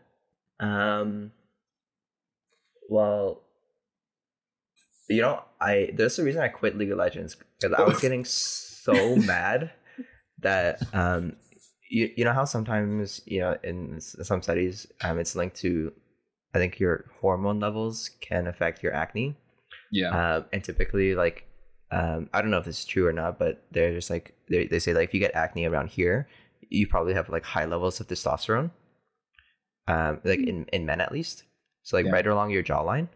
A: Um. Well, you know, I there's a reason I quit League of Legends because I was getting so mad that um, you you know how sometimes you know in some studies um it's linked to, I think your hormone levels can affect your acne.
C: Yeah.
A: Um, and typically, like, um, I don't know if this is true or not, but they're just like they they say like if you get acne around here, you probably have like high levels of testosterone. Um, like in in men at least, so like
C: Yeah.
A: right along your jawline.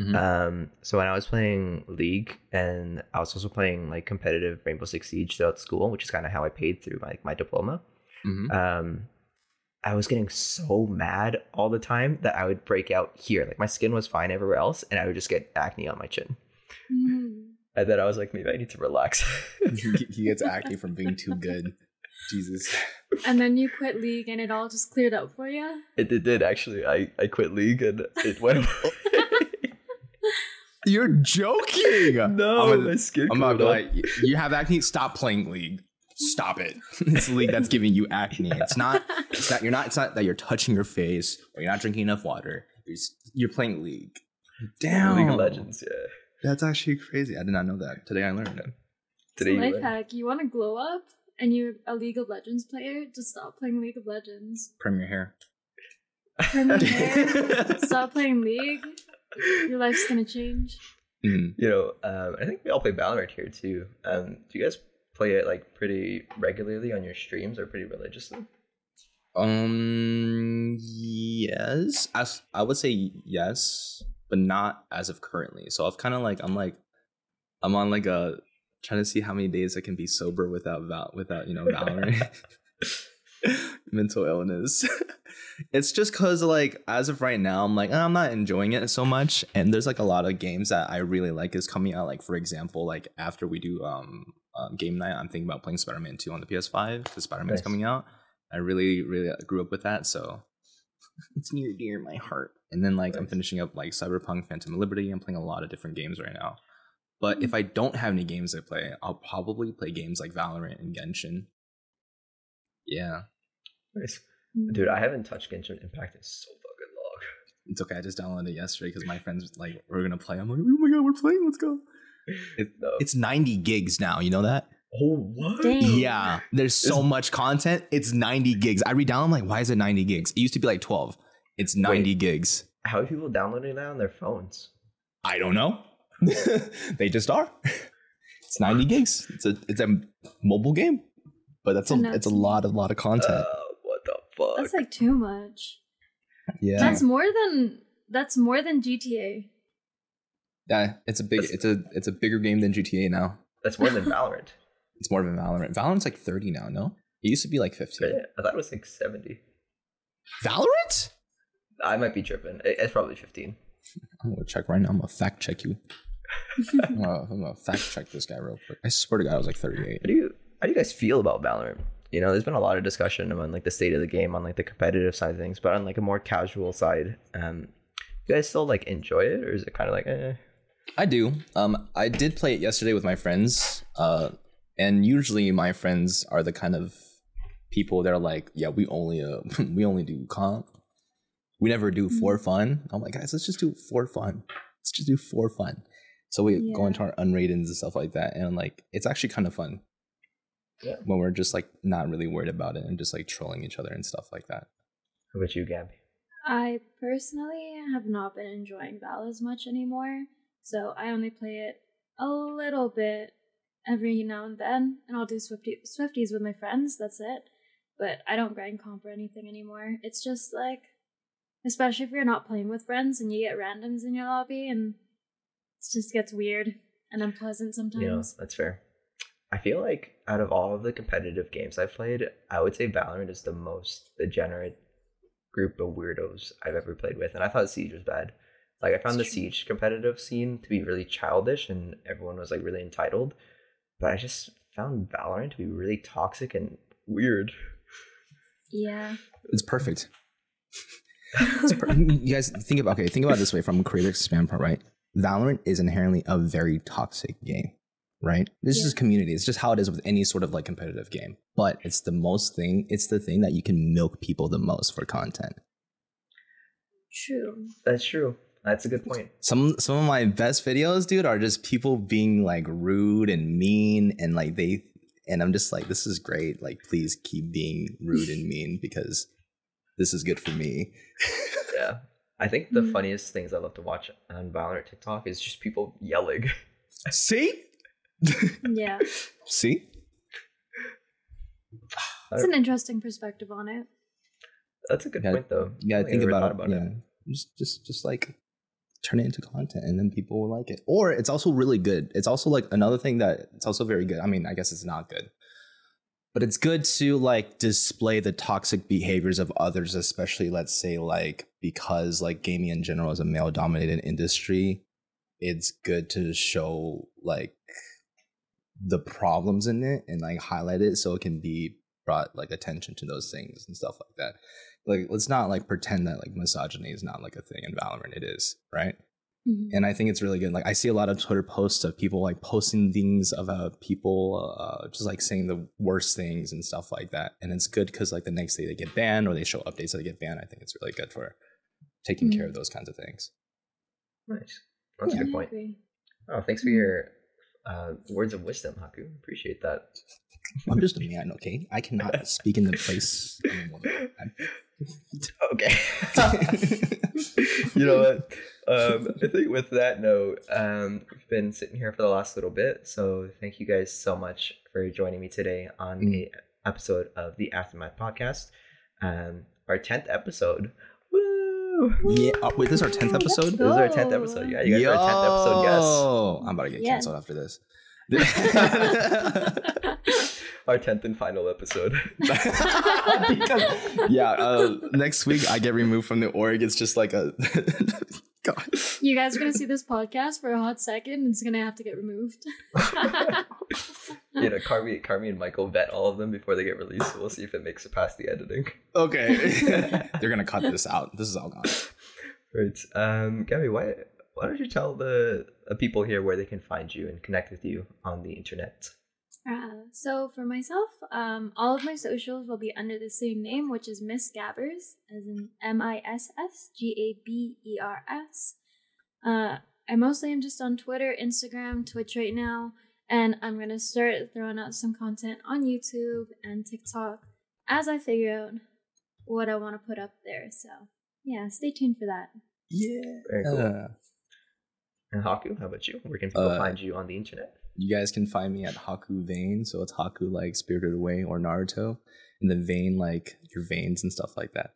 C: Mhm.
A: Um, so when I was playing League, and I was also playing like competitive Rainbow Six Siege throughout school, which is kind of how I paid through my my diploma.
C: Mhm.
A: Um, I was getting so mad all the time that I would break out here. Like my skin was fine everywhere else, and I would just get acne on my chin.
B: Mm.
A: And then I was like, maybe I need to relax.
C: he he gets acne from being too good. Jesus.
B: And then you quit league, and it all just cleared up for you.
A: it, it did actually. I, I quit league and it went away.
C: You're joking.
A: no,
C: I'm gonna-
A: my skin.
C: I'm about to be like, you have acne. Stop playing League. Stop it. it's a league that's giving you acne. It's not. It's not. You're not. It's not that you're touching your face or you're not drinking enough water. You're, s- you're playing League. Damn.
A: League of Legends. Yeah.
C: That's actually crazy. I did not know that. Today I learned it.
A: Today
B: It's
A: you
B: life hack. You want to glow up, and you're a League of Legends player. Just stop playing League of Legends.
C: Perm your hair.
B: Trim your hair. stop playing League. Your life's gonna change.
C: Mhm.
A: You know, um, I think we all play Valorant here too. Um, do you guys play it like pretty regularly on your streams or pretty religiously?
C: Um. Yes. As I would say yes, but not as of currently. So I've kind of like I'm like I'm on like a trying to see how many days I can be sober without val- without you know Valorant. mental illness. it's just because like as of right now, I'm like I'm not enjoying it so much, and there's like a lot of games that I really like is coming out. Like for example, like after we do um, um game night, I'm thinking about playing Spider Man Two on the PS5 because Spider Man's
A: Nice.
C: coming out. I really really grew up with that, so it's near dear my heart. And then like I'm finishing up like Cyberpunk Phantom Liberty. I'm playing a lot of different games right now. But if I don't have any games I play, I'll probably play games like Valorant and Genshin. Yeah,
A: Nice.
B: Mm.
A: Dude, I haven't touched Genshin Impact in so fucking long.
C: it's okay. I just downloaded it yesterday because my friends like we're gonna play. I'm like, oh my god, we're playing. Let's go. It,
A: No.
C: it's 90 gigs now. You know that?
A: oh what?
B: Dang.
C: Yeah. There's so much content. It's 90 gigs. I read down. I'm like, why is it 90 gigs? It used to be like 12. It's 90 gigs.
A: How are people downloading that on their phones?
C: I don't know. they just are. It's 90 gigs. It's a it's a mobile game, but that's a
B: And
C: it's a lot of lot of content.
A: Uh, what the fuck?
B: That's like too much.
C: yeah.
B: That's more than that's more than GTA.
C: Yeah. It's a big.
A: That's-
C: It's a it's a bigger game than GTA now.
A: That's more than Valorant.
C: It's more than Valorant. Valorant's like 30 now. No, it used to be like 15.
A: Really? I thought it was like 70.
C: Valorant?
A: I might be tripping. It's probably 15.
C: I'm gonna check right now. I'm gonna fact check you. I'm gonna, I'm gonna fact check this guy real quick. I swear to God, I was like 38.
A: How do you how do you guys feel about Valorant? You know, there's been a lot of discussion on like the state of the game on like the competitive side of things, but on like a more casual side, um, you guys still like enjoy it, or is it kind of like, eh?
C: I do. Um, I did play it yesterday with my friends. Uh, and usually my friends are the kind of people that are like, yeah, we only uh, we only do comp. We never do for fun. I'm like, guys, let's just do for fun. Let's just do for fun. So we go into our unrated and stuff like that, and like it's actually kind of fun.
A: Yeah.
C: When we're just like not really worried about it and just like trolling each other and stuff like that.
A: How about you, Gabi?
B: I personally have not been enjoying Val as much anymore, so I only play it a little bit every now and then, and I'll do Swifty- Swifties with my friends. That's it. But I don't grind comp or anything anymore. It's just like, especially if you're not playing with friends and you get randoms in your lobby, and it just gets weird and unpleasant sometimes.
A: You know, that's fair. I feel like out of all of the competitive games I've played, I would say Valorant is the most degenerate group of weirdos I've ever played with, and I thought Siege was bad. Like I found
B: It's
A: the
B: true.
A: Siege competitive scene to be really childish, and everyone was like really entitled. But I just found Valorant to be really toxic and weird.
B: Yeah.
C: It's perfect. It's per- you guys think about okay, think about it this way from a creator standpoint, right? Valorant is inherently a very toxic game, right? This is
B: Yeah.
C: community. It's just how it is with any sort of like competitive game. But it's the most thing. It's the thing that you can milk people the most for content.
B: True.
A: That's true. That's a good point.
C: Some some of my best videos, dude, are just people being like rude and mean and like they and I'm just like, this is great. Like, please keep being rude and mean because this is good for me.
A: Yeah. I think the
B: Mm.
A: funniest things I love to watch on Valorant TikTok is just people yelling.
C: See?
B: Yeah.
C: See?
B: It's an interesting perspective on it.
A: That's a good
C: Yeah,
A: point, though.
C: Yeah,
A: I
C: think
A: never
C: about,
A: thought
C: it. Yeah. Just just just like turn it into content and then people will like it. Or it's also really good. It's also like another thing that it's also very good. I mean, I guess it's not good. But it's good to like display the toxic behaviors of others, especially let's say like because like gaming in general is a male dominated industry, it's good to show like the problems in it and like highlight it so it can be brought like attention to those things and stuff like that like let's not like pretend that like misogyny is not like a thing in Valorant. It is, right?
B: Mhm.
C: And I think it's really good. Like I see a lot of Twitter posts of people like posting things about people uh, just like saying the worst things and stuff like that. And it's good because like the next day they get banned or they show updates that they get banned. I think it's really good for taking care
B: Mhm.
C: of those kinds of things.
A: Nice. That's a good point. Oh, thanks for your uh, words of wisdom, Haku. Appreciate that.
C: I'm just a man, okay? I cannot speak in the place of a woman. I'm-
A: okay. you know what? Um, I think with that note, um, we've been sitting here for the last little bit. So thank you guys so much for joining me today on
C: Mm.
A: a episode of the Aftermath podcast. Um, our tenth episode. Woo!
C: yeah. Oh, wait, this is our tenth episode.
A: This is our tenth episode. Yeah, you guys are our tenth episode. Yes.
C: I'm about to get
B: Yes.
C: canceled after this.
A: Our tenth and final episode.
C: because, yeah, uh, next week I get removed from the org. It's just like a. God.
B: You guys are gonna see this podcast for a hot second. It's gonna have to get removed.
A: you know, Carmi, Carmi and Michael vet all of them before they get released. So we'll see if it makes it past the editing.
C: Okay. They're gonna cut this out. This is all gone.
A: Right. Um, Gabi, why why don't you tell the, the people here where they can find you and connect with you on the internet?
B: Uh, so for myself, um, all of my socials will be under the same name, which is Miss Gabers, as in M I S S G A B E R S. Uh, I mostly am just on Twitter, Instagram, Twitch right now, and I'm gonna start throwing out some content on YouTube and TikTok as I figure out what I want to put up there. So yeah, stay tuned for that.
C: Yeah.
A: Very cool.
C: Uh,
A: And Haku, how about you? Where can people
C: Uh,
A: find you on the internet?
C: You guys can find me at Haku Vein. So it's Haku like Spirited Away or Naruto. And the vein like your veins and stuff like that.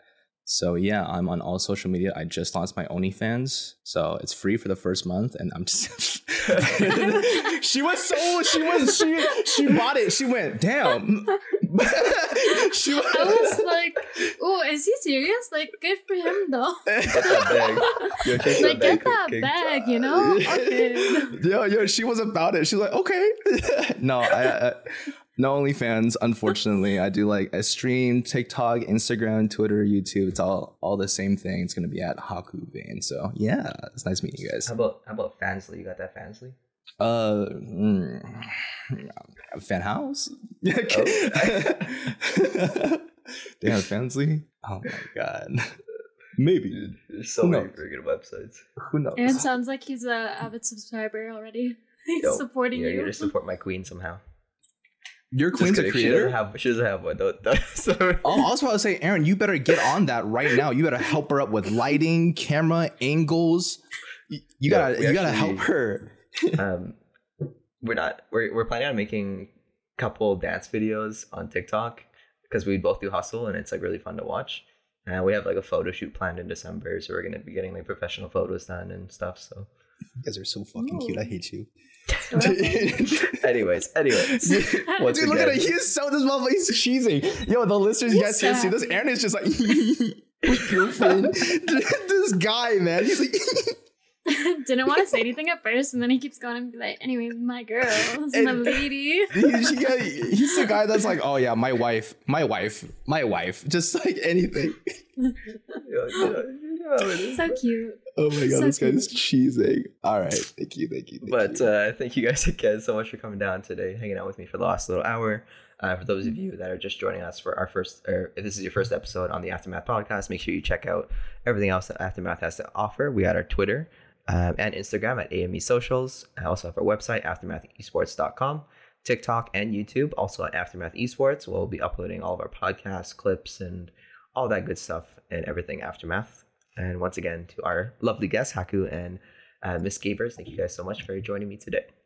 C: So yeah, I'm on all social media. I just launched my OnlyFans. So it's free for the first month and I'm just She was so she was she she bought it. She went, damn. she was,
B: I was like, "Oh, is he serious? Like, good for him though."
A: Get that bag. Yo, chase
B: like, get
A: bag,
B: that bag, you know? Okay.
C: yo, yo, she was about it. She's like, okay. no, I, I no OnlyFans. Unfortunately, I do like I stream TikTok, Instagram, Twitter, YouTube. It's all all the same thing. It's gonna be at Haku Vein. So yeah, it's nice meeting you guys.
A: How about how about Fansly? You got that Fansly?
C: Uh, mm, fan house. Damn, Fansly. Oh my god. Maybe.
A: There's so
C: Who
A: many
C: knows?
A: very good websites.
C: Who knows?
B: Aaron sounds like he's a avid subscriber already. He's
A: Yo,
B: supporting
A: yeah,
B: you.
A: You're to support my queen somehow.
C: Your queen's a
A: kidding, She
C: creator.
A: doesn't have. She doesn't have one. Don't, don't, sorry.
C: Oh, I was about to say, Aaron, you better get on that right now. You better help her up with lighting, camera, angles. You, you
A: Yeah,
C: gotta, you gotta help her.
A: um, we're not. We're we're planning on making a couple dance videos on TikTok because we both do hustle and it's like really fun to watch. And we have like a photo shoot planned in December, so we're gonna be getting like professional photos done and stuff. So,
C: You guys are so fucking cute. I hate you.
A: anyways, anyways, once
C: Dude, look at
A: again-
C: it. He's so this motherfucker. He's cheesing. Yo, the listeners, you guys can't see this. Aaron is just like with your friend. this guy, man. He's like.
B: Didn't want to say anything at first, and then he keeps going and be like, "Anyways, my girl, this is my lady."
C: he, he- he's the guy that's like, oh yeah, my wife, my wife, my wife, just like anything.
A: Is.
B: So cute.
C: Oh my god,
B: So
C: this guy's cheesing. All right, thank you, thank you. Thank
A: But
C: you.
A: uh, thank you guys again so much for coming down today, hanging out with me for the last little hour. Uh, for those of you that are just joining us for our first, or if this is your first episode on the Aftermath podcast, make sure you check out everything else that Aftermath has to offer. We got our Twitter um, and Instagram at AME Socials. I also have our website, aftermathesports.com, TikTok, and YouTube, also at Aftermath Esports. We'll be uploading all of our podcasts, clips, and all that good stuff and everything Aftermath. And once again, to our lovely guests, Haku and uh, Miss Gabers, thank you guys so much for joining me today.